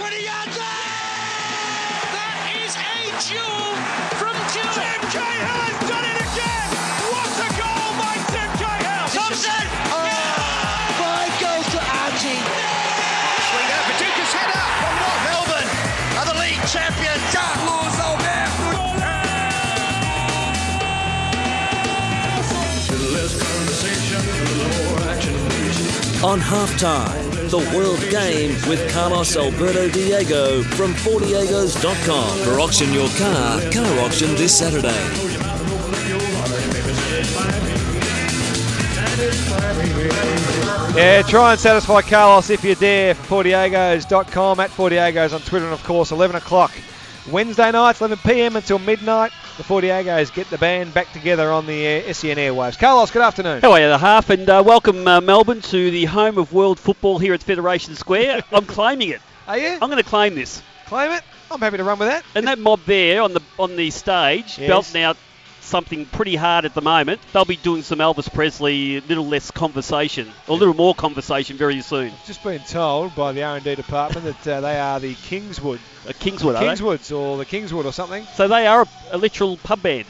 20 yards That is a jewel from Jewel. Tim Cahill has done it again! What a goal by Tim Cahill! Thompson! Five goals to Archie. Swing out, Paducah's header from what? Melbourne are the league champions. Carlos Alberto! On halftime, the World Game with Carlos Alberto Diego from Fordiegos.com. For auction your car, car auction this Saturday. Yeah, try and satisfy Carlos if you dare for Fordiegos.com at Fordiegos on Twitter and of course 11 o'clock Wednesday nights 11 p.m. until midnight. The Fordiegos get the band back together on the uh, SEN airwaves. Carlos, good afternoon. How are you, the half? And uh, welcome uh, Melbourne to the home of world football here at Federation Square. I'm claiming it. Are you? I'm going to claim this. Claim it. I'm happy to run with that. And that mob there on the on the stage Yes. belting out something pretty hard at the moment. They'll be doing some Elvis Presley, a little less conversation, a little more conversation very soon. Just been told by the R&D department that uh, they are the Kingswood, Uh, Kingswood, are they? Kingswoods or the Kingswood or something. So they are a, a literal pub band.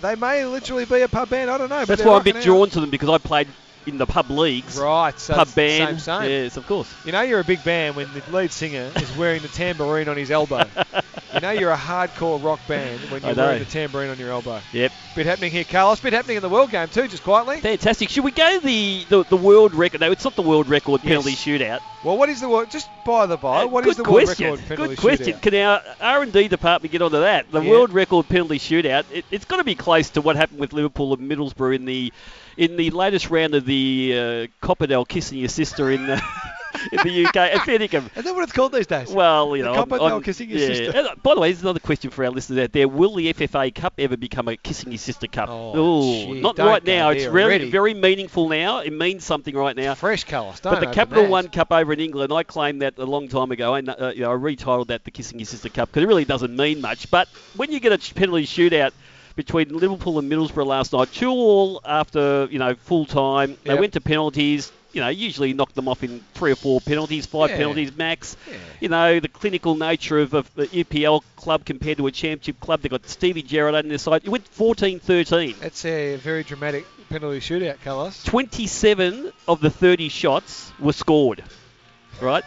They may literally be a pub band. I don't know. That's why I'm a bit rocking out. drawn to them because I played in the pub leagues. Right, so pub band. Same, same. Yes, of course. You know you're a big band when the lead singer is wearing the tambourine on his elbow. you know you're a hardcore rock band when you're wearing the tambourine on your elbow. Yep. Bit happening here, Carlos. Bit happening in the World Game too, just quietly. Fantastic. Should we go the, the, the world record? No, it's not the world record Yes. penalty shootout. Well, what is the world? Just by the by, Uh, what is the world question. record penalty Good question. shootout? Can our R&D department get onto that? The Yeah. world record penalty shootout. It, it's got to be close to what happened with Liverpool and Middlesbrough in the in the latest round of the uh, Copperdale kissing your sister in the, in the UK. At. Is that what it's called these days? Well, you The know, I'm- Copperdale I'm- kissing your yeah. sister. And, uh, by the way, there's another question for our listeners out there: Will the FFA Cup ever become a kissing your sister cup? Oh, Ooh, not right now. It's really very meaningful now. It means something right now. Fresh. Don't But the Capital that. One Cup over in England, I claimed that a long time ago. I, uh, you know, I retitled that the Kissing Your Sister Cup because it really doesn't mean much. But when you get a penalty shootout between Liverpool and Middlesbrough last night, two all after you know full time, they Yep. went to penalties. You know, usually knock them off in three or four penalties, five Yeah. penalties max. Yeah. You know, the clinical nature of, of the EPL club compared to a championship club. They've got Stevie Gerrard on their side. It went 14-13. That's a very dramatic penalty shootout, Carlos. 27 of the 30 shots were scored. Right?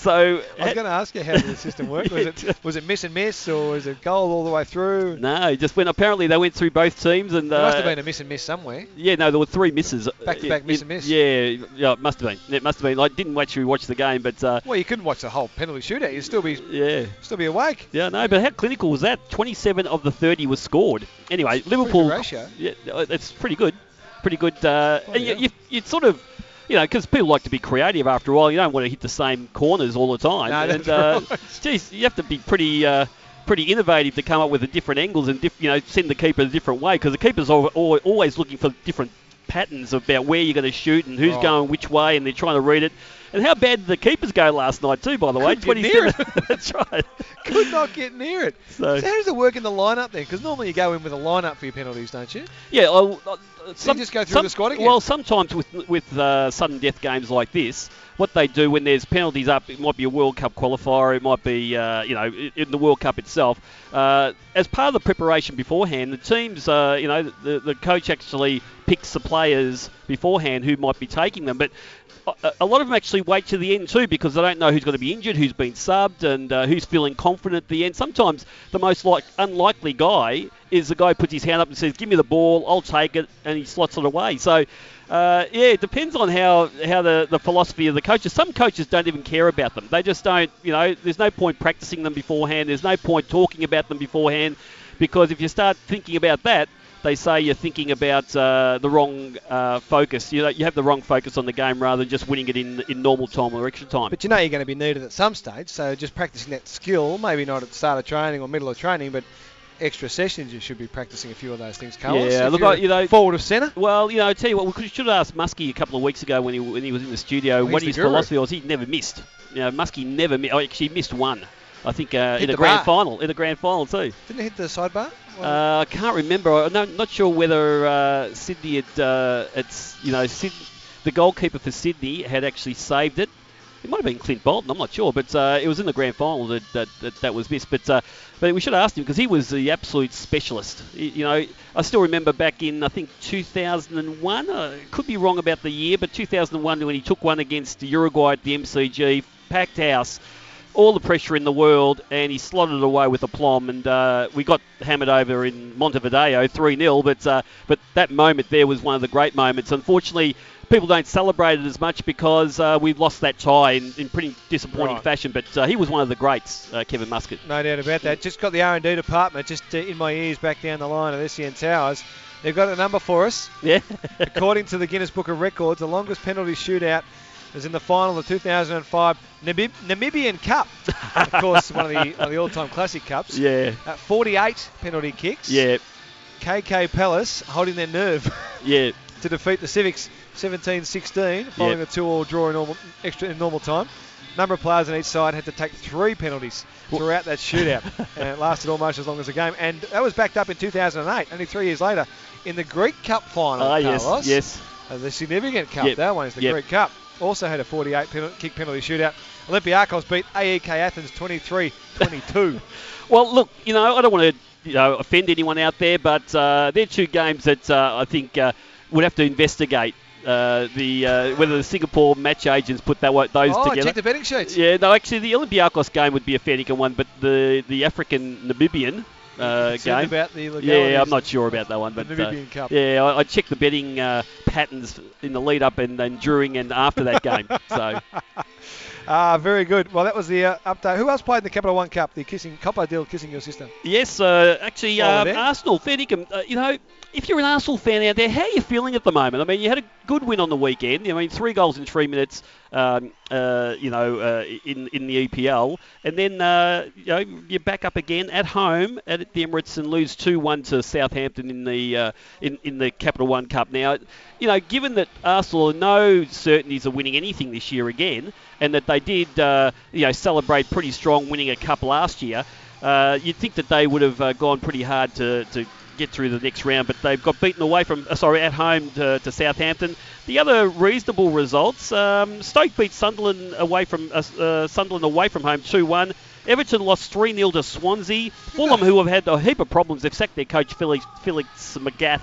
So I was going to ask you how did the system work. Was it was it miss and miss, or was it goal all the way through? no, just when apparently they went through both teams and There uh, must have been a miss and miss somewhere. yeah, no, there were three misses. Back-to-back Uh, miss it- and miss. Yeah, yeah, it must have been. It must have been. I didn't actually watch the game, but uh, Well, you couldn't watch the whole penalty shootout. You'd still be yeah, still be awake. yeah, no. But how clinical was that? 27 of the 30 was scored. Anyway, Liverpool. good ratio. Yeah, it's pretty good. Pretty good. Uh, Oh, yeah. you, you sort of. You know, because people like to be creative after a while. You don't want to hit the same corners all the time. No, and, that's uh, right. geez, you have to be pretty uh, pretty innovative to come up with the different angles and diff- you know send the keeper a different way because the keeper's al- always looking for different patterns about where you're going to shoot and who's Right. going which way, and they're trying to read it. And how bad did the keepers go last night too? By the way, near it. That's right. Could not get near it. So- So, how does it work in the lineup then? Because normally you go in with a lineup for your penalties, don't you? Yeah, oh, uh, some, just go through some- the squad again? Well, sometimes with with uh, sudden death games like this, what they do when there's penalties up, it might be a World Cup qualifier, it might be uh, you know in the World Cup itself. Uh, as part of the preparation beforehand, the teams, uh, you know, the the coach actually picks the players beforehand who might be taking them, but. A- A lot of them actually wait to the end too because they don't know who's going to be injured, who's been subbed, and uh, who's feeling confident at the end. Sometimes the most like unlikely guy is the guy who puts his hand up and says, "Give me the ball, I'll take it," and he slots it away. So, uh, yeah, it depends on how how the, the philosophy of the coaches. Some coaches don't even care about them. They just don't. You know, there's no point practicing them beforehand. There's no point talking about them beforehand because if you start thinking about that. They say you're thinking about uh, the wrong uh, focus. You know, you have the wrong focus on the game rather than just winning it in in normal time or extra time. But you know you're going to be needed at some stage, so just practicing that skill, maybe not at the start of training or middle of training, but extra sessions you should be practicing a few of those things, Carlos. Yeah, If look, I- you know- forward of centre. Well, you know, I tell you what, we should have asked Muskie a couple of weeks ago when he when he was in the studio he's what his philosophy was. He never missed. You know, Muskie never missed. Oh, actually, missed one. I think uh, in the the grand final. In the grand final too. Didn't it hit the sidebar? Uh, I can't remember. I'm not, not sure whether uh, Sydney had. Uh, it's you know, Sid, the goalkeeper for Sydney had actually saved it. it might have been Clint Bolton. I'm not sure, but uh, it was in the grand final that that, that, that was missed. But uh, but we should have asked him because he was the absolute specialist. You know, I still remember back in I think 2001. I could be wrong about the year, but 2001 when he took one against Uruguay at the MCG, packed house. All the pressure in the world, and he slotted it away with aplomb. And uh, we got hammered over in Montevideo, 3 0. But uh, but that moment there was one of the great moments. Unfortunately, people don't celebrate it as much because uh, we've lost that tie in, in pretty disappointing Right. fashion. But uh, he was one of the greats, uh, Kevin Muscat. No doubt about that. Just got the R&D department just uh, in my ears back down the line of SEN Towers. They've got a number for us. Yeah. According to the Guinness Book of Records, the longest penalty shootout was in the final of the 2005 Namib- Namibian Cup. of course, one of the, one of the all-time classic cups. yeah. Uh, 48 penalty kicks. Yeah. KK Palace holding their nerve Yeah. to defeat the Civics 17-16 following a two-all draw in normal, extra in normal time. Number of players on each side had to take three penalties throughout that shootout, and it lasted almost as long as the game. And that was backed up in 2008, only three years later, in the Greek Cup final. Ah, yes. Yes. Uh, the significant cup. Yep. That one is the Yep. Greek Cup. Also had a 48 penal- kick penalty shootout. Olympiacos beat AEK Athens 23-22. Well, look, you know, I don't want to you know, offend anyone out there, but uh, they're two games that uh, I think uh, would have to investigate uh, the uh, whether the Singapore match agents put that those oh, together. check the betting sheets. Yeah, no, actually, the Olympiacos game would be a fair dinkum one, but the the African Namibian uh, game. about the Yeah, I'm not sure about that one, but the uh, Cup. yeah, I, I checked the betting uh, patterns in the lead up and, and during and after that game. So Ah, very good. Well, that was the uh, update. Who else played in the Capital One Cup? The kissing Copper deal, kissing your sister. yes, uh, actually, um. Arsenal, fair dinkum. Uh, you know, if you're an Arsenal fan out there, how are you feeling at the moment? I mean, you had a good win on the weekend. I mean, three goals in three minutes. Um, uh, you know, uh, in in the EPL, and then uh, you know you're back up again at home at the Emirates and lose two one to Southampton in the uh, in in the Capital One Cup. Now, you know, given that Arsenal are no certainties of winning anything this year again, and that they did uh, you know celebrate pretty strong winning a cup last year, uh, you'd think that they would have uh, gone pretty hard to, to get through the next round, but they've got beaten away from uh, sorry at home to, to Southampton. The other reasonable results: um, Stoke beat Sunderland away from uh, uh, Sunderland away from home two one. Everton lost 3 0 to Swansea. Fulham, who have had a heap of problems, they've sacked their coach Felix, Felix Magath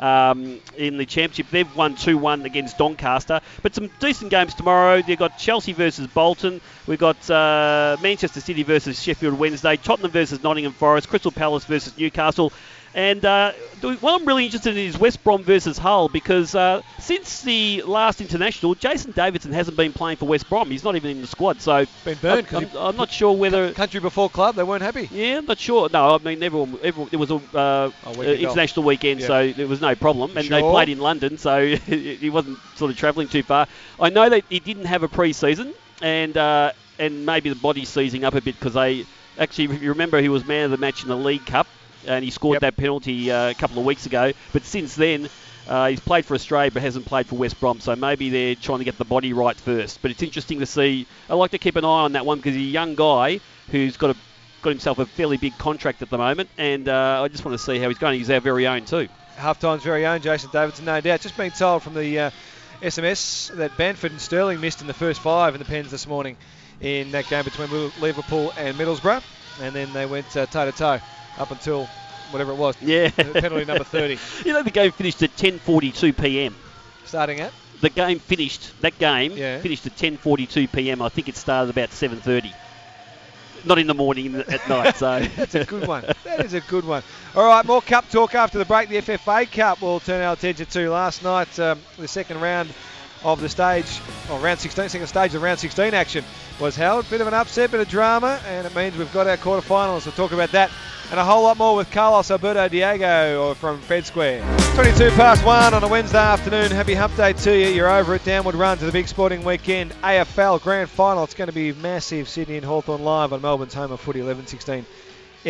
um, in the championship. They've won 2 1 against Doncaster. But some decent games tomorrow. They've got Chelsea versus Bolton. We've got uh, Manchester City versus Sheffield Wednesday. Tottenham versus Nottingham Forest. Crystal Palace versus Newcastle. And uh, what I'm really interested in is West Brom versus Hull because uh, since the last international, Jason Davidson hasn't been playing for West Brom. He's not even in the squad. So Been burned 'cause I'm, I'm, not sure whether. Country before club, they weren't happy. Yeah, I'm not sure. No, I mean everyone. everyone it was a uh, A uh, weekend off. international weekend, Yeah. so there was no problem. And they played in London, so he wasn't sort of travelling too far. I know that he didn't have a pre-season, and uh, and maybe the body's seizing up a bit because they actually, if you remember, he was man of the match in the League Cup, and he scored Yep. that penalty uh, a couple of weeks ago. But since then. Uh, he's played for Australia but hasn't played for West Brom, so maybe they're trying to get the body right first. But it's interesting to see. I like to keep an eye on that one because he's a young guy who's got a got himself a fairly big contract at the moment, and uh, I just want to see how he's going. He's our very own too. Halftime's very own Jason Davidson, no doubt. Just being told from the uh, SMS that Bamford and Sterling missed in the first five in the pens this morning in that game between Liverpool and Middlesbrough, and then they went toe to toe up until whatever it was. Yeah. penalty number 30. you know the game finished at 10:42 p.m. Starting at The game finished. That game Yeah. finished at 10:42 p.m. I think it started about 7:30. Not in the morning, at night. So That's a good one. That is a good one. All right, more cup talk after the break. The FFA Cup we'll turn our attention to last night. Um, the second round of the stage, or round 16, second stage of round 16 action was held. Bit of an upset, bit of drama, and it means we've got our quarterfinals. We'll talk about that and a whole lot more with Carlos Alberto Diego from Fed Square. 22 past 1 on a Wednesday afternoon. Happy hump day to you. You're over at Downward Run to the big sporting weekend AFL Grand Final. It's going to be massive. Sydney and Hawthorn live on Melbourne's home of footy 11 16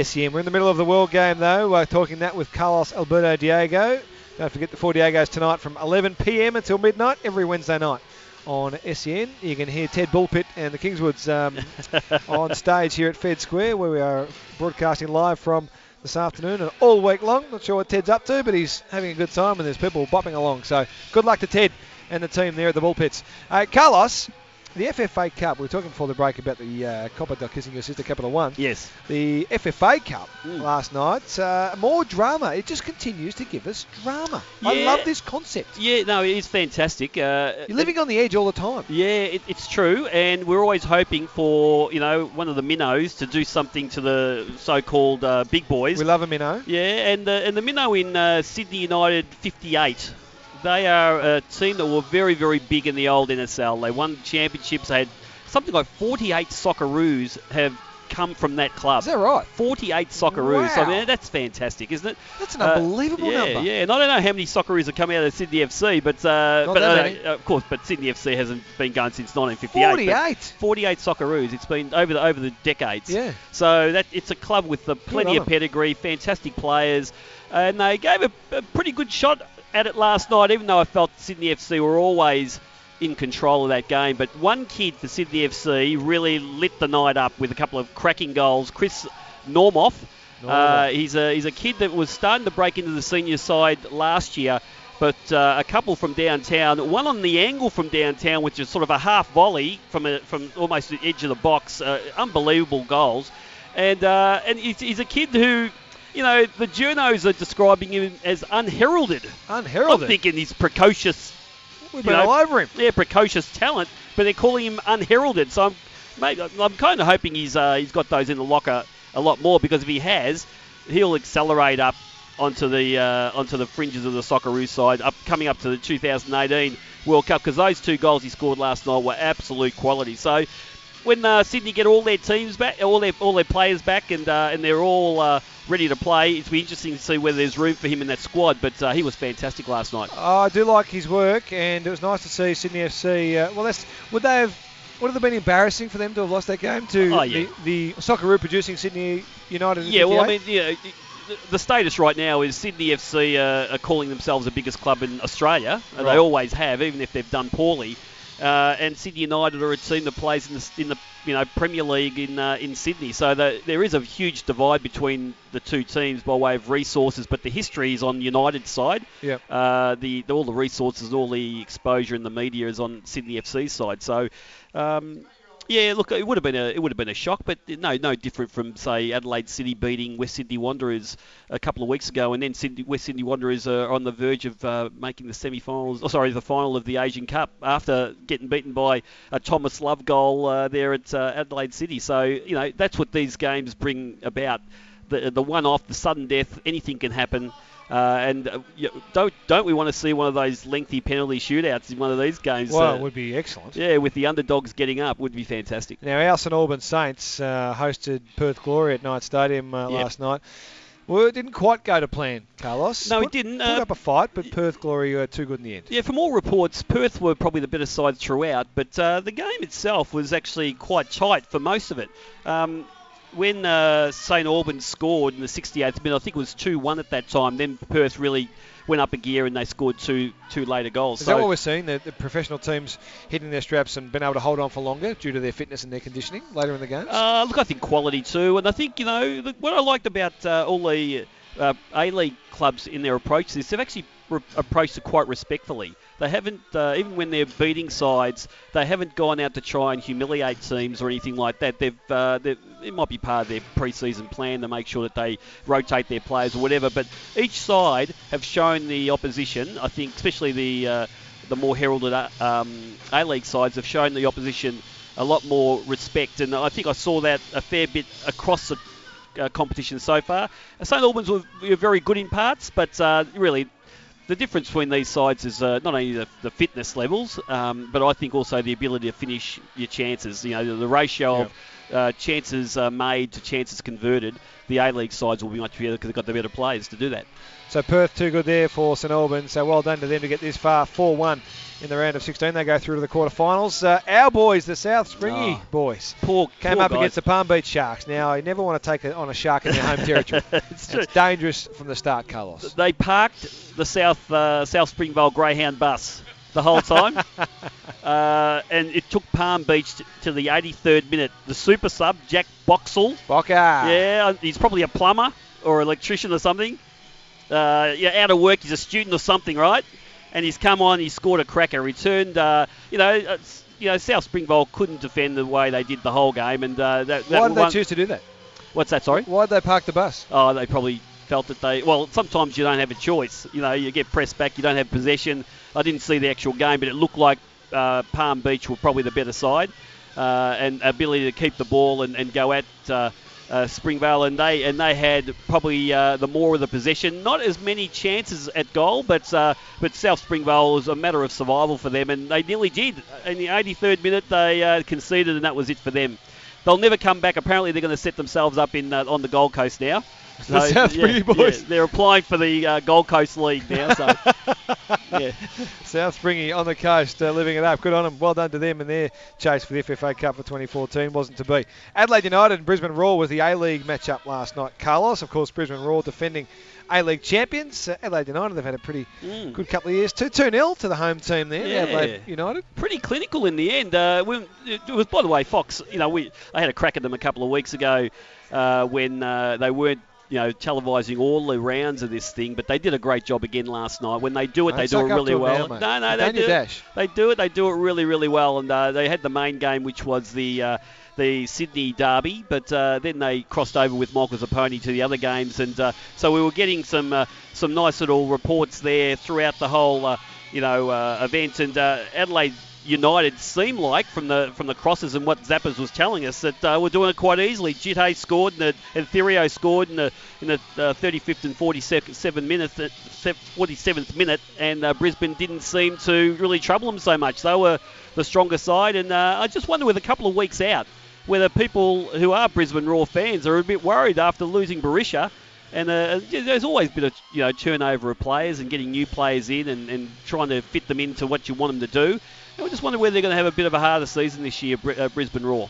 SEN. We're in the middle of the World Game though. We're talking that with Carlos Alberto Diego. Don't forget the 40 Diegos tonight from 11 p.m. until midnight every Wednesday night on SEN. You can hear Ted Bullpitt and the Kingswoods um, on stage here at Fed Square where we are broadcasting live from this afternoon and all week long. Not sure what Ted's up to, but he's having a good time and there's people bopping along. So good luck to Ted and the team there at the Bullpitts. Uh, Carlos, the FFA Cup. We were talking before the break about the uh, Copper kissing your sister Capital One. Yes. The FFA Cup Mm. last night. Uh, more drama. It just continues to give us drama. I love this concept. Yeah, no, it is fantastic. Uh, You're living on the edge all the time. Yeah, it, it's true, and we're always hoping for you know one of the minnows to do something to the so-called uh, big boys. We love a minnow. Yeah, and the and the minnow in uh, Sydney United 58. They are a team that were very very big in the old NSL. They won championships. They had something like 48 Socceroos have come from that club. Is that right? 48 Socceroos. I mean, that's fantastic, isn't it? That's an Uh, unbelievable yeah, number. Yeah, and I don't know how many Socceroos have come out of Sydney FC, but uh, but uh, of course, but Sydney FC hasn't been going since 1958. 48. 48 Socceroos. It's been over the over the decades. Yeah. So that it's a club with the plenty of pedigree, fantastic players, and they gave a, a pretty good shot at it last night. Even though I felt Sydney FC were always in control of that game, but one kid for Sydney FC really lit the night up with a couple of cracking goals. Chris Naumoff. Uh, he's a he's a kid that was starting to break into the senior side last year, but uh, a couple from downtown, one on the angle from downtown, which is sort of a half volley from a, from almost the edge of the box. Uh, unbelievable goals, and uh, and he's, he's a kid who. You know, the journos are describing him as unheralded. Unheralded. I'm thinking he's precocious We've been know, all over him. yeah, precocious talent, but they're calling him unheralded. So I'm, mate, I'm kind of hoping he's uh, he's got those in the locker a lot more because if he has, he'll accelerate up onto the uh, onto the fringes of the Socceroo side, up coming up to the 2018 World Cup because those two goals he scored last night were absolute quality. So. When uh, Sydney get all their teams back, all their all their players back, and uh, and they're all uh, ready to play, it'll be interesting to see whether there's room for him in that squad. But uh, he was fantastic last night. Oh, I do like his work, and it was nice to see Sydney FC. Uh, well, that's would they have? Would it have been embarrassing for them to have lost that game to Oh, yeah. the, the Socceroo producing Sydney United? in Yeah, well, I mean, yeah, the- the status right now is Sydney FC uh, are calling themselves the biggest club in Australia, and Right. they always have, even if they've done poorly. Uh, and Sydney United are a team that plays in the, in the you know Premier League in uh, in Sydney, so the, there is a huge divide between the two teams by way of resources. But the history is on United's side. Yep. Uh, the all the resources, all the exposure in the media is on Sydney FC's side. So. Um, yeah, look, it would have been a it would have been a shock, but no, no different from say Adelaide City beating West Sydney Wanderers a couple of weeks ago, and then Sydney, West Sydney Wanderers are on the verge of uh, making the semi-finals. Oh, sorry, the final of the Asian Cup after getting beaten by a Thomas Love goal uh, there at uh, Adelaide City. So you know that's what these games bring about. The, the one-off, the sudden death, anything can happen. Uh, and uh, don't don't we want to see one of those lengthy penalty shootouts in one of these games? well, uh, it would be excellent. yeah, with the underdogs getting up would be fantastic. Now, our St Albans Saints uh, hosted Perth Glory at Knight Stadium uh, Yep. last night. Well, it didn't quite go to plan, Carlos. No, it didn't. Put Uh, up a fight, but Perth Glory were too good in the end. Yeah, from all reports, Perth were probably the better side throughout, but uh, the game itself was actually quite tight for most of it. Um, when uh, St Albans scored in the 68th minute, I think it was 2-1 at that time. Then Perth really went up a gear and they scored two two later goals. Is so that what we're seeing? The, the professional teams hitting their straps and been able to hold on for longer due to their fitness and their conditioning later in the games? Uh, look, I think quality too, and I think you know the, what I liked about uh, all the uh, A League clubs in their approach to this, they've actually re- approached it quite respectfully. They haven't, uh, even when they're beating sides, they haven't gone out to try and humiliate teams or anything like that. They've, uh, they've it might be part of their pre-season plan to make sure that they rotate their players or whatever. But each side have shown the opposition, I think, especially the uh, the more heralded uh, um, A League sides, have shown the opposition a lot more respect, and I think I saw that a fair bit across the uh, competition so far. St Albans were, were very good in parts, but uh, really the difference between these sides is uh, not only the, the fitness levels, um, but I think also the ability to finish your chances. You know, the, the ratio of uh, chances uh, made to chances converted. The A League sides will be much better because they've got the better players to do that. So Perth too good there for St Albans. So well done to them to get this far, 4-1 in the round of 16. They go through to the quarterfinals. Uh, our boys, the South Springy Oh. boys, Poor came poor up guys. against the Palm Beach Sharks. Now, you never want to take it on a shark in their home territory. It's it's dangerous from the start, Carlos. They parked the South uh, South Springvale Greyhound bus the whole time, uh, and it took Palm Beach to, to the 83rd minute. The super sub Jack Boxall, Boca. yeah, he's probably a plumber or electrician or something. Uh, yeah, out of work, he's a student or something, right? And he's come on, he scored a cracker. Returned, uh, you know, uh, you know, South Springvale couldn't defend the way they did the whole game, and uh, that, that Why did they choose to do that? What's that? Sorry. Why did they park the bus? Oh, they probably felt that they. Well, sometimes you don't have a choice. You know, you get pressed back, you don't have possession. I didn't see the actual game, but it looked like uh, Palm Beach were probably the better side, uh, and ability to keep the ball and, and go at. Uh, uh, Springvale and they and they had probably uh, the more of the possession. Not as many chances at goal, but uh, but South Springvale was a matter of survival for them, and they nearly did. In the 83rd minute, they conceded, and that was it for them. They'll never come back. Apparently, they're going to set themselves up in uh, on the Gold Coast now. The South Springy boys. they're applying for the uh, Gold Coast League now. So, yeah. South Springy on the coast, uh, living it up. Good on them. Well done to them in their chase for the FFA Cup for 2014. Wasn't to be. Adelaide United and Brisbane Roar was the A-League matchup last night. Carlos, of course, Brisbane Roar defending A-League champions. Uh, Adelaide United, they've had a pretty Mm. good couple of years. 2-2-0 to the home team there, Yeah. Adelaide United. pretty clinical in the end. Uh, when, it was, by the way, Fox. You know, we I had a crack at them a couple of weeks ago uh, when uh, they weren't. You know, televising all the rounds of this thing, but they did a great job again last night. When they do it, they do it really well. mate. no, no, they do. dash. They do it. They do it really, really well. And uh, they had the main game, which was the uh, the Sydney Derby, but uh, then they crossed over with Michael Zappone to the other games, and uh, so we were getting some uh, some nice little reports there throughout the whole uh, you know uh, event. And uh, Adelaide United seemed like from the from the crosses and what Zappers was telling us that uh, we're doing it quite easily. Djite scored and, the, and scored in the in the uh, 35th and 47th minute, uh, 47th minute, and uh, Brisbane didn't seem to really trouble them so much. They were the stronger side, and uh, I just wonder with a couple of weeks out whether people who are Brisbane Roar fans are a bit worried after losing Berisha. And uh, there's always been a you know turnover of players and getting new players in and, and trying to fit them into what you want them to do. And I just wonder whether they're going to have a bit of a harder season this year, uh, Brisbane Roar.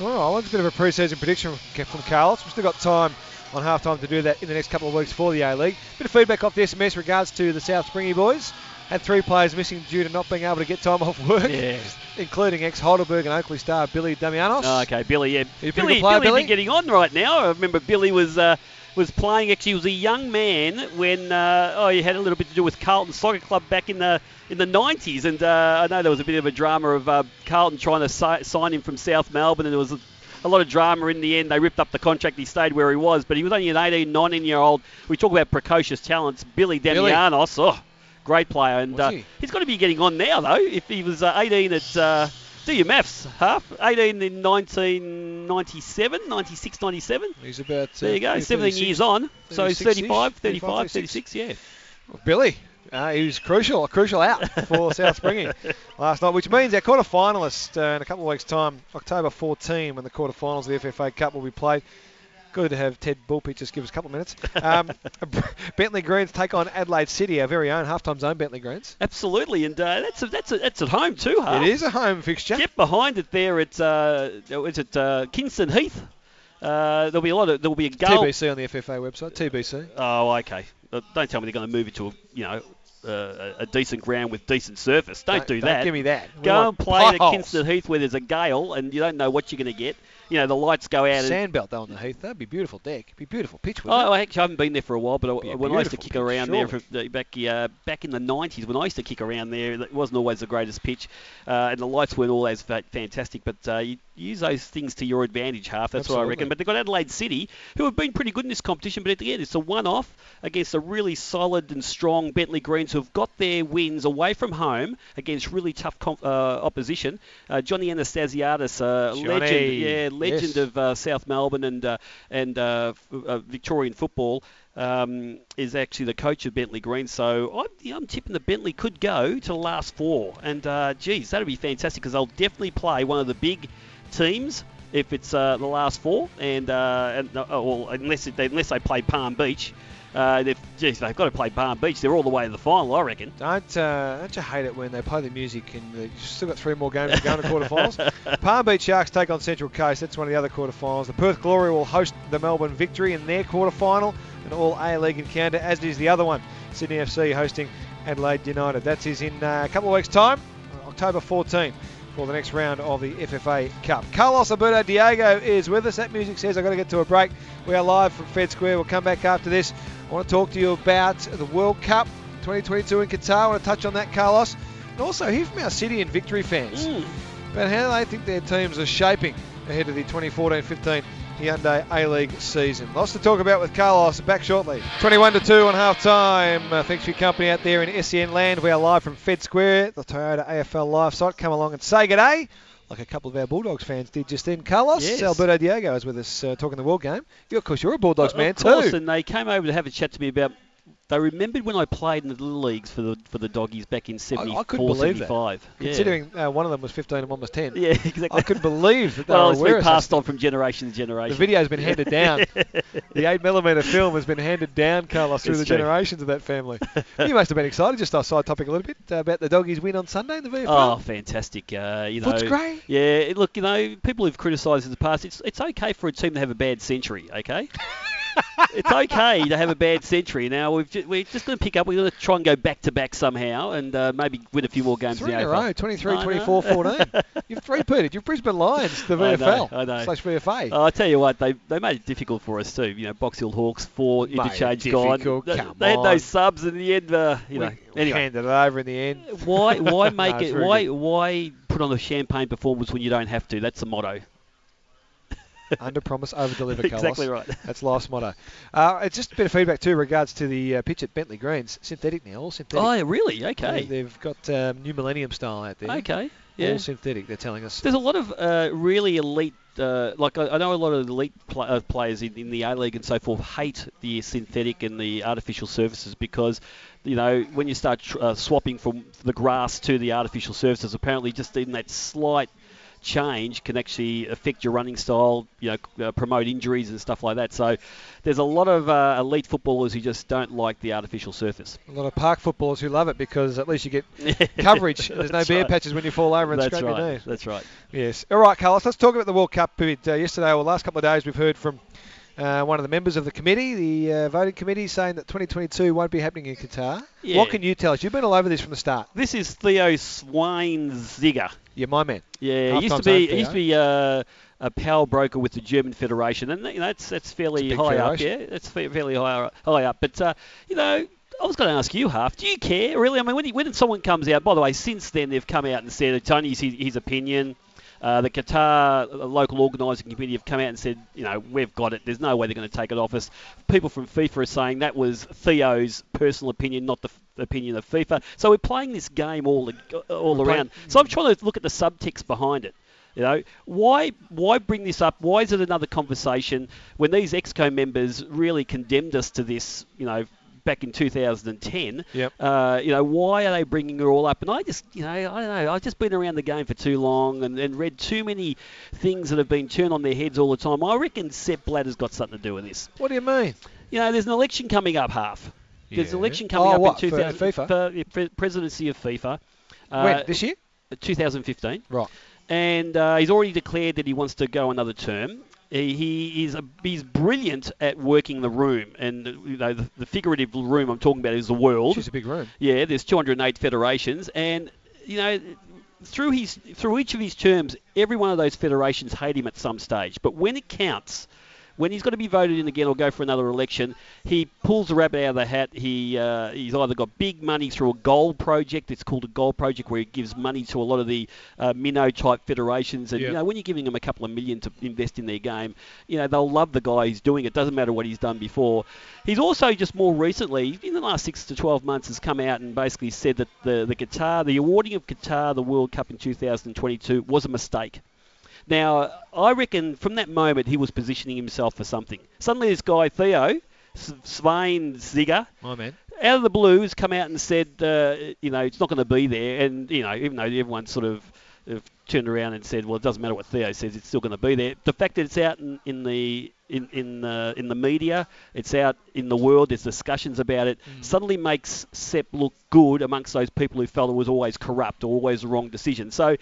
Well, I want a bit of a pre-season prediction from from Carlos. We've still got time on half-time to do that in the next couple of weeks for the A-League. Bit of feedback off the SMS regards to the South Springy boys. Had three players missing due to not being able to get time off work, Yeah. including ex-Heidelberg and Oakley star Billy Damianos. Oh, okay, Billy. Yeah, you a pretty Billy. player, Billy? been getting on right now. I remember Billy was uh, was playing. Actually, he was a young man when uh, oh, he had a little bit to do with Carlton Soccer Club back in the in the 90s. And uh, I know there was a bit of a drama of uh, Carlton trying to si- sign him from South Melbourne, and there was. A, a lot of drama in the end. They ripped up the contract. He stayed where he was, but he was only an 18, 19 year old. We talk about precocious talents. Billy Billy. Damianos, oh, great player. And uh, he? has got to be getting on now, though. If he was uh, 18 at, uh, do your maths, half. 18 in 1997, 96, 97. He's about. Uh, There you go, 30, 17 years on. So he's 35, 35, 35, 36, yeah. Billy. Uh, he was crucial, a crucial out for South Springy last night, which means our quarter finalists uh, in a couple of weeks' time, October 14, when the quarter finals of the FFA Cup will be played. Good to have Ted Bullpitt just give us a couple of minutes. Um, Bentleigh Greens take on Adelaide City, our very own halftime zone Bentleigh Greens. Absolutely, and uh, that's a, that's a, that's at home too, huh? It is a home fixture. Get behind it there. It's uh, is it uh, Kingston Heath? Uh, there'll be a lot of there'll be a goal. TBC on the FFA website. TBC. Oh, okay. Uh, Don't tell me they're going to move it to a you know uh, a decent ground with decent surface. Don't, do that. Don't give me that. We Go and play at. Kingston Heath where there's a gale and you don't know what you're going to get. You know the lights go out. Sandbelt though on the Heath. That'd be beautiful deck. Be beautiful pitch. wouldn't Oh, it? I actually haven't been there for a while, but I- when I used to kick pitch, around there for, back uh, back in the 90s, when I used to kick around there, it wasn't always the greatest pitch, uh, and the lights weren't always fa- fantastic. But uh, you use those things to your advantage, half. That's what I reckon. But they've got Adelaide City, who have been pretty good in this competition, but at the end, it's a one-off against a really solid and strong Bentleigh Greens, who've got their wins away from home against really tough comp- uh, opposition. Uh, Johnny Anastasiadis, uh, legend, yeah, legend yes. of uh, South Melbourne and uh, and uh, uh, Victorian football. Um, is actually the coach of Bentleigh Green, so I'm, I'm tipping that Bentleigh could go to the last four, and uh, geez, that'd be fantastic because they'll definitely play one of the big teams if it's uh, the last four, and, uh, and uh, well, unless it, unless they play Palm Beach, uh, they've, geez, they've got to play Palm Beach. They're all the way to the final, I reckon. Don't uh, don't you hate it when they play the music and they've still got three more games to go in the quarterfinals? Palm Beach Sharks take on Central Coast. That's one of the other quarterfinals. The Perth Glory will host the Melbourne Victory in their quarterfinal, an All A League encounter, as is the other one. Sydney FC hosting Adelaide United. That is in uh, a couple of weeks' time, October 14. For the next round of the FFA Cup. Carlos Alberto Diego is with us. That music says I've got to get to a break. We are live from Fed Square. We'll come back after this. I want to talk to you about the World Cup 2022 in Qatar. I want to touch on that, Carlos. And also, hear from our City and Victory fans Mm. about how they think their teams are shaping ahead of the 2014-15 Hyundai A-League season. Lots to talk about with Carlos. Back shortly. 21 to 2 on half time. Uh, thanks for your company out there in SEN land. We are live from Fed Square, the Toyota AFL live site. Come along and say good day. Like a couple of our Bulldogs fans did just then. Carlos, Yes. Alberto Diego is with us uh, talking the World Game. You, of course, you're a Bulldogs Of man course, too. and they came over to have a chat to me about. They remembered when I played in the little leagues for the for the doggies back in 74, couldn't believe that. 75. Yeah. Considering uh, one of them was 15 and one was 10. Yeah, exactly. I couldn't believe that they well, were it's aware been passed on from generation to generation. The video's been handed down. the 8mm film has been handed down, Carlos, through It's the true. generations of that family. you must have been excited, just off side topic a little bit, uh, about the doggies win on Sunday in the VFL. Oh, fantastic! Uh, you know, Foot's great. Yeah, look, you know, people who've criticised in the past, it's it's okay for a team to have a bad century. Okay, it's okay to have a bad century. Now we've ju- we're just going to pick up. We're going to try and go back to back somehow, and uh, maybe win a few more games Three in in a row, 23, I know. 24, 14. You've three-peated. You've Brisbane Lions, the I know, VFL, I know. slash VFA. Oh, I tell you what, they they made it difficult for us too. You know, Box Hill Hawks four Made interchange gone. They, they had those subs in the end. Uh, you we, know, we anyway. handed it over in the end. Why why make No, it why good. why put on a champagne performance when you don't have to? That's the motto. Under promise, over deliver, Carlos. exactly right. That's life's motto. Uh, it's just a bit of feedback too, regards to the uh, pitch at Bentleigh Greens. Synthetic now, all synthetic. Oh, really? Okay. They- They've got um, new Millennium style out there. Okay. Yeah. All synthetic, they're telling us. There's a lot of uh, really elite, uh, like I, I know a lot of elite pl- uh, players in, in the A League and so forth hate the synthetic and the artificial surfaces because, you know, when you start tr- uh, swapping from the grass to the artificial surfaces, apparently just in that slight change can actually affect your running style, you know, uh, promote injuries and stuff like that. So there's a lot of uh, elite footballers who just don't like the artificial surface. A lot of park footballers who love it because at least you get coverage. There's no bare right. patches when you fall over and That's scrape right. your knees. That's right. Yes. All right, Carlos. Let's talk about the World Cup a bit. Uh, yesterday, or last couple of days, we've heard from uh, one of the members of the committee, the uh, voting committee, saying that 2022 won't be happening in Qatar. Yeah. What can you tell us? You've been all over this from the start. This is Theo Zwanziger. You're my man. Yeah, he used to be he used to be uh, a power broker with the German Federation, and you know, that's that's fairly high up. Yeah, that's fairly high high up. But uh, you know. I was going to ask you, Half. Do you care, really? I mean, when, when someone comes out, by the way, since then they've come out and said his, his opinion. Uh, the Qatar uh, local organising committee have come out and said, you know, we've got it. There's no way they're going to take it off us. People from FIFA are saying that was Theo's personal opinion, not the f- opinion of FIFA. So we're playing this game all all We're around. So I'm trying to look at the subtext behind it. You know, why why bring this up? Why is it another conversation when these EXCO members really condemned us to this? You know, back in 2010. Yep. Uh, you know, why are they bringing it all up? And I just, you know, I don't know. I've just been around the game for too long and, and read too many things that have been turned on their heads all the time. I reckon Sepp Blatter's got something to do with this. What do you mean? You know, there's an election coming up, half. There's an election coming Oh, up what, in for FIFA? for the pre- presidency of FIFA. Uh, when? This year? 2015 Right. and uh, he's already declared that he wants to go another term. He, he is a, he's brilliant at working the room, and you know the, the figurative room I'm talking about is the world. She's a big room. Yeah, there's 208 federations, and you know through his through each of his terms, every one of those federations hate him at some stage. But when it counts, when he's got to be voted in again or go for another election, he pulls the rabbit out of the hat. He uh, he's either got big money through a gold project. It's called a gold project where he gives money to a lot of the uh, minnow type federations. And Yeah. you know when you're giving them a couple of million to invest in their game, you know they'll love the guy who's doing it. Doesn't matter what he's done before. He's also just more recently, in the last six to 12 months, has come out and basically said that the the Qatar, the awarding of Qatar the World Cup in 2022 was a mistake. Now, I reckon from that moment he was positioning himself for something. Suddenly, this guy Theo Zwanziger, My man. out of the blue, has come out and said, uh, you know, it's not going to be there. And you know, even though everyone sort of turned around and said, well, it doesn't matter what Theo says, it's still going to be there. The fact that it's out in, in the in in, uh, in the media, it's out in the world. There's discussions about it. Mm. Suddenly makes Sepp look good amongst those people who felt it was always corrupt or always the wrong decision. So.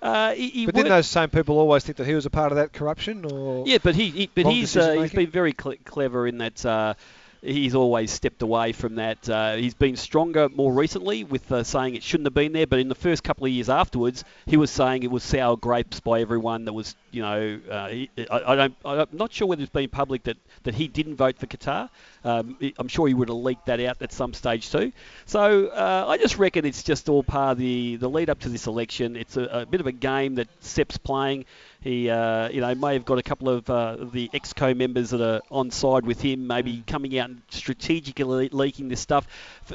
Uh, he, he But didn't those same people always think that he was a part of that corruption? Or yeah, but he, he but he's uh, he's decision-making? been very cle clever in that. Uh, he's always stepped away from that. Uh, he's been stronger more recently with uh, saying it shouldn't have been there, but in the first couple of years afterwards, he was saying it was sour grapes by everyone that was, you know, uh, he, I, I don't, I'm not sure whether it's been public that, that he didn't vote for Qatar. Um, I'm sure he would have leaked that out at some stage too. So uh, I just reckon it's just all part of the, the lead up to this election. It's a, a bit of a game that Sepp's playing. He, uh, you know, may have got a couple of uh, the exco members that are on side with him, maybe coming out and strategically leaking this stuff.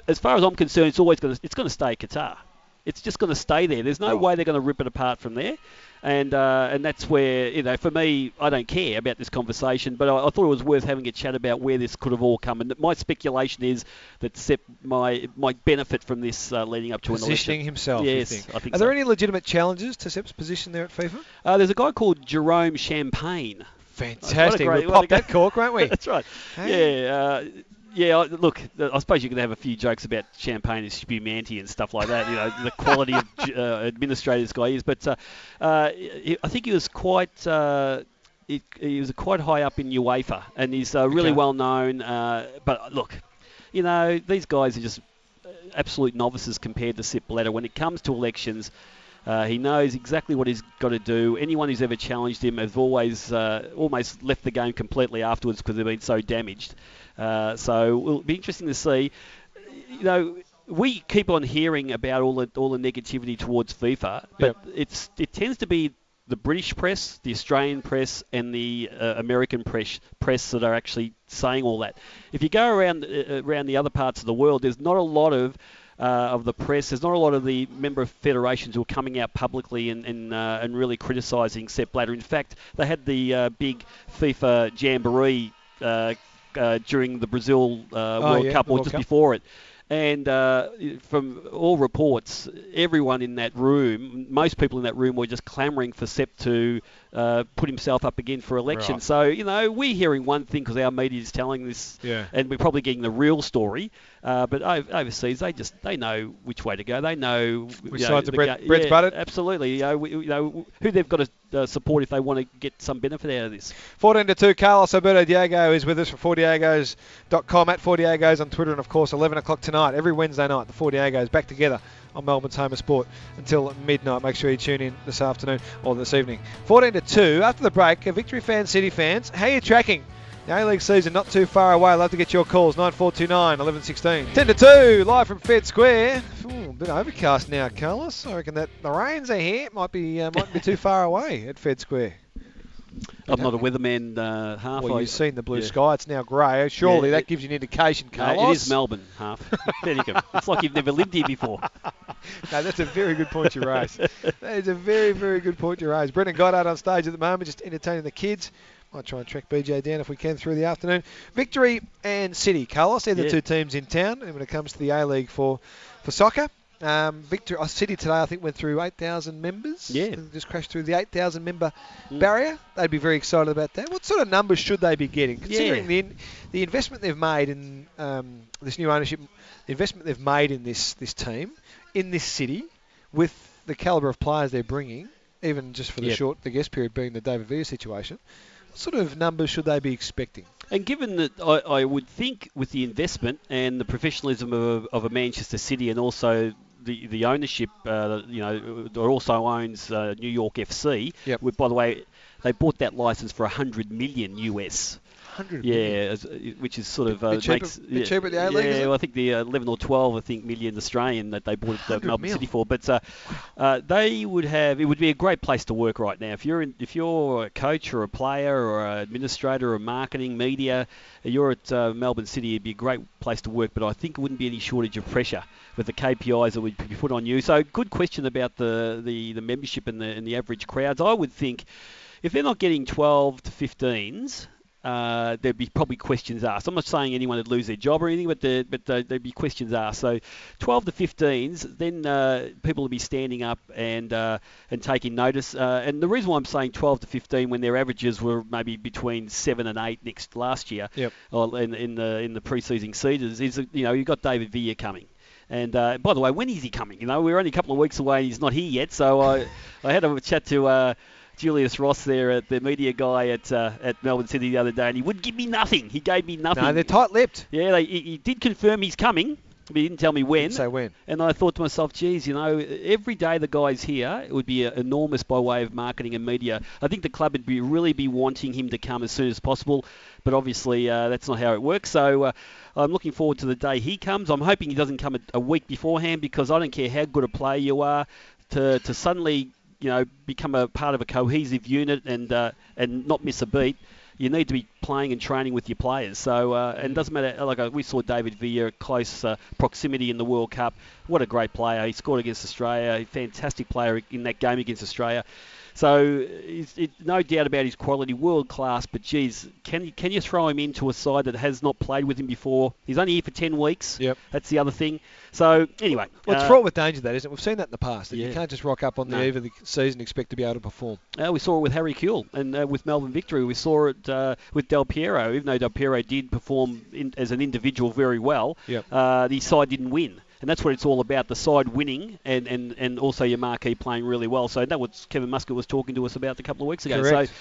As far as I'm concerned, it's always going to it's going to stay Qatar. It's just going to stay there. There's no way they're going to rip it apart from there and uh, and that's where you know for me I don't care about this conversation, but I, I, thought it was worth having a chat about where this could have all come. And my speculation is that Sepp might might benefit from this uh, leading up to Positioning an election. himself. Yes. I think Are so. there any legitimate challenges to Sepp's position there at FIFA? Uh, there's a guy called Jerome Champagne. Fantastic. great- we'll pop that cork, won't we? That's right. Hey. Yeah. Uh, yeah, look, I suppose you can have a few jokes about champagne and spumante and stuff like that. You know, the quality of uh, administrator this guy is, but uh, uh, I think he was quite. Uh, he, he was quite high up in UEFA, and he's uh, really Okay. well known. Uh, but look, you know, these guys are just absolute novices compared to Sepp Blatter. When it comes to elections, uh, he knows exactly what he's got to do. Anyone who's ever challenged him has always uh, almost left the game completely afterwards because they've been so damaged. Uh, so it'll be interesting to see. You know, we keep on hearing about all the all the negativity towards FIFA, but it's it tends to be the British press, the Australian press, and the uh, American press press that are actually saying all that. If you go around uh, around the other parts of the world, there's not a lot of uh, of the press. There's not a lot of the member federations who are coming out publicly and and, uh, and really criticising Sepp Blatter. In fact, they had the uh, big FIFA jamboree uh, uh, during the Brazil uh, World Oh, yeah, Cup or World just Cup. before it. And uh, from all reports, everyone in that room, most people in that room were just clamouring for Sepp to uh, put himself up again for election. Right. So, you know, we're hearing one thing because our media is telling this, Yeah. and we're probably getting the real story. Uh, but overseas, they just they know which way to go. They know Which you know, side's the bread- bread's yeah, buttered. Absolutely. You know, we- you know who they've got to uh, support if they want to get some benefit out of this. 14 to 2, Carlos Alberto Diego is with us from 40agos.com at 40agos on Twitter, and of course, 11 o'clock tonight, every Wednesday night, the 40agos back together on Melbourne's Home of Sport until midnight. Make sure you tune in this afternoon or this evening. 14 to 2, after the break, uh, Victory fans, City fans, how are you tracking? The A-League season not too far away. i Love to get your calls. 9429 1116. 10 to 2, live from Fed Square. Ooh, a bit overcast now, Carlos. I reckon that the rains are here. Might be uh, might be too far away at Fed Square. I'm not a weatherman uh, half. Well, you've seen the blue yeah. sky. It's now grey. Surely Yeah, that it- gives you an indication, No, Carlos. it is Melbourne half. there you go. It's like you've never lived here before. No, that's a very good point you raise. that is a very, very good point you raise. Brendan Goddard on stage at the moment, just entertaining the kids. Might try and track BJ down if we can through the afternoon. Victory and City, Carlos. They're the Yeah. two teams in town. And when it comes to the A League for for soccer, um, Victory uh, City today, I think went through 8,000 members. Yeah. Just crashed through the 8,000 member Mm. barrier. They'd be very excited about that. What sort of numbers should they be getting, considering Yeah. the in, the investment they've made in um, this new ownership, the investment they've made in this this team, in this city, with the caliber of players they're bringing, even just for the Yep. short the guest period being the David Villa situation. What sort of numbers should they be expecting? And given that I, I would think with the investment and the professionalism of, of a Manchester City and also the, the ownership, uh, you know, that also owns uh, New York FC. Yep. With, by the way, they bought that license for 100 million US. 100 Yeah, million. which is sort of uh, cheaper- makes yeah, cheaper at the A-League, Yeah, well, I think the uh, 11 or 12, I think, million Australian that they bought the Melbourne mil. City for. But uh, uh, they would have it would be a great place to work right now. If you're in, if you're a coach or a player or an administrator or marketing media, you're at uh, Melbourne City. It'd be a great place to work. But I think it wouldn't be any shortage of pressure with the KPIs that would be put on you. So good question about the the, the membership and the and the average crowds. I would think if they're not getting 12 to 15s, uh, there'd be probably questions asked. I'm not saying anyone would lose their job or anything, but there, but there'd be questions asked. So 12 to 15s, then uh, people will be standing up and uh, and taking notice. Uh, and the reason why I'm saying 12 to 15 when their averages were maybe between seven and eight next last year, Yep. or in, in the in the pre-season seasons, is you know you've got David Villa coming. And uh, by the way, when is he coming? You know, we're only a couple of weeks away and he's not here yet. So I, I had a chat to uh, Julius Ross there, at the media guy at uh, at Melbourne City the other day, and he would give me nothing. He gave me nothing. No, they're tight-lipped. Yeah, they, he, he did confirm he's coming, but he didn't tell me when. Say when. And I thought to myself, geez, you know, every day the guy's here, it would be uh, enormous by way of marketing and media. I think the club would be really be wanting him to come as soon as possible, but obviously uh, that's not how it works. So. Uh, I'm looking forward to the day he comes. I'm hoping he doesn't come a, a week beforehand because I don't care how good a player you are, to, to suddenly you know become a part of a cohesive unit and uh, and not miss a beat you need to be playing and training with your players. So, uh, and it doesn't matter. Like uh, we saw David Villa close uh, proximity in the World Cup. What a great player! He scored against Australia. Fantastic player in that game against Australia. So, it's, it, no doubt about his quality, world class. But geez, can you can you throw him into a side that has not played with him before? He's only here for ten weeks. Yep. That's the other thing. So anyway, Well, it's uh, fraught with danger, that isn't it? We've seen that in the past. That Yeah. You can't just rock up on the No. eve of the season and expect to be able to perform. Uh, we saw it with Harry Kewell and uh, with Melbourne Victory. We saw it uh, with Del Piero. Even though Del Piero did perform in, as an individual very well, Yep. uh, the side didn't win. And that's what it's all about, the side winning and, and, and also your marquee playing really well. So that was Kevin Muscat was talking to us about a couple of weeks ago. Correct.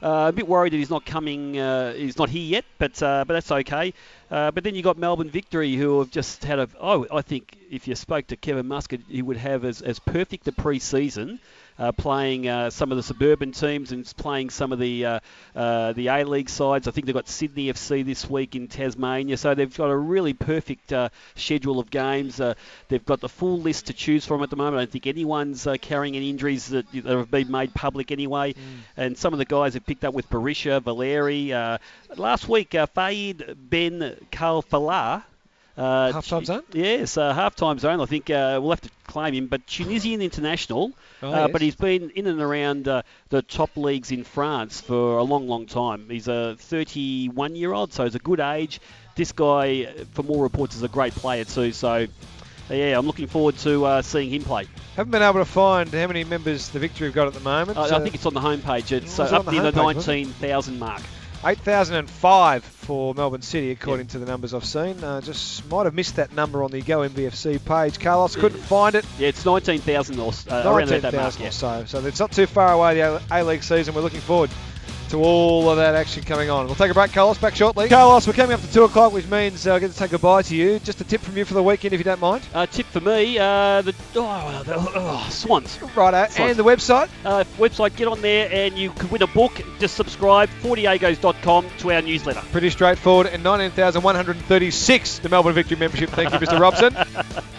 So uh, a bit worried that he's not coming, uh, he's not here yet, but uh, but that's okay. Uh, but then you got Melbourne Victory, who have just had a. Oh, I think if you spoke to Kevin Muscat, he would have as, as perfect a pre-season, uh, playing uh, some of the suburban teams and playing some of the uh, uh, the A League sides. I think they've got Sydney FC this week in Tasmania, so they've got a really perfect uh, schedule of games. Uh, they've got the full list to choose from at the moment. I don't think anyone's uh, carrying any injuries that, that have been made public anyway. And some of the guys have picked up with Berisha, Valeri. Uh, last week, uh, Fahid Ben Khalfallah. Uh, Half-time zone? Yes, uh, half-time zone. I think uh, we'll have to claim him. But Tunisian international, Oh, uh, yes. but he's been in and around uh, the top leagues in France for a long, long time. He's a 31-year-old, so he's a good age. This guy, uh, from all reports, is a great player too. So, yeah, I'm looking forward to uh, seeing him play. Haven't been able to find how many members the Victory have got at the moment. I think it's on the homepage. It's it up the near the it? 19,000 mark. 8,005 for Melbourne City, according to the numbers I've seen. Uh, just might have missed that number on the Go MVFC page. Carlos couldn't find it. Yeah, it's 19,000 or uh, around that mark. 19,000 Yeah. or so. So it's not too far away, the A League season. We're looking forward to all of that action coming on. We'll take a break, Carlos. Back shortly. Carlos, we're coming up to 2 o'clock, which means uh, I get to say goodbye to you. Just a tip from you for the weekend, if you don't mind. Uh, tip for me, uh, the, oh, the oh, Swans. Righto. Sorry. And the website? Uh, website, get on there and you can win a book. Just subscribe, 40agos.com to our newsletter. Pretty straightforward. And 19,136, the Melbourne Victory membership. Thank you, Mr. Robson.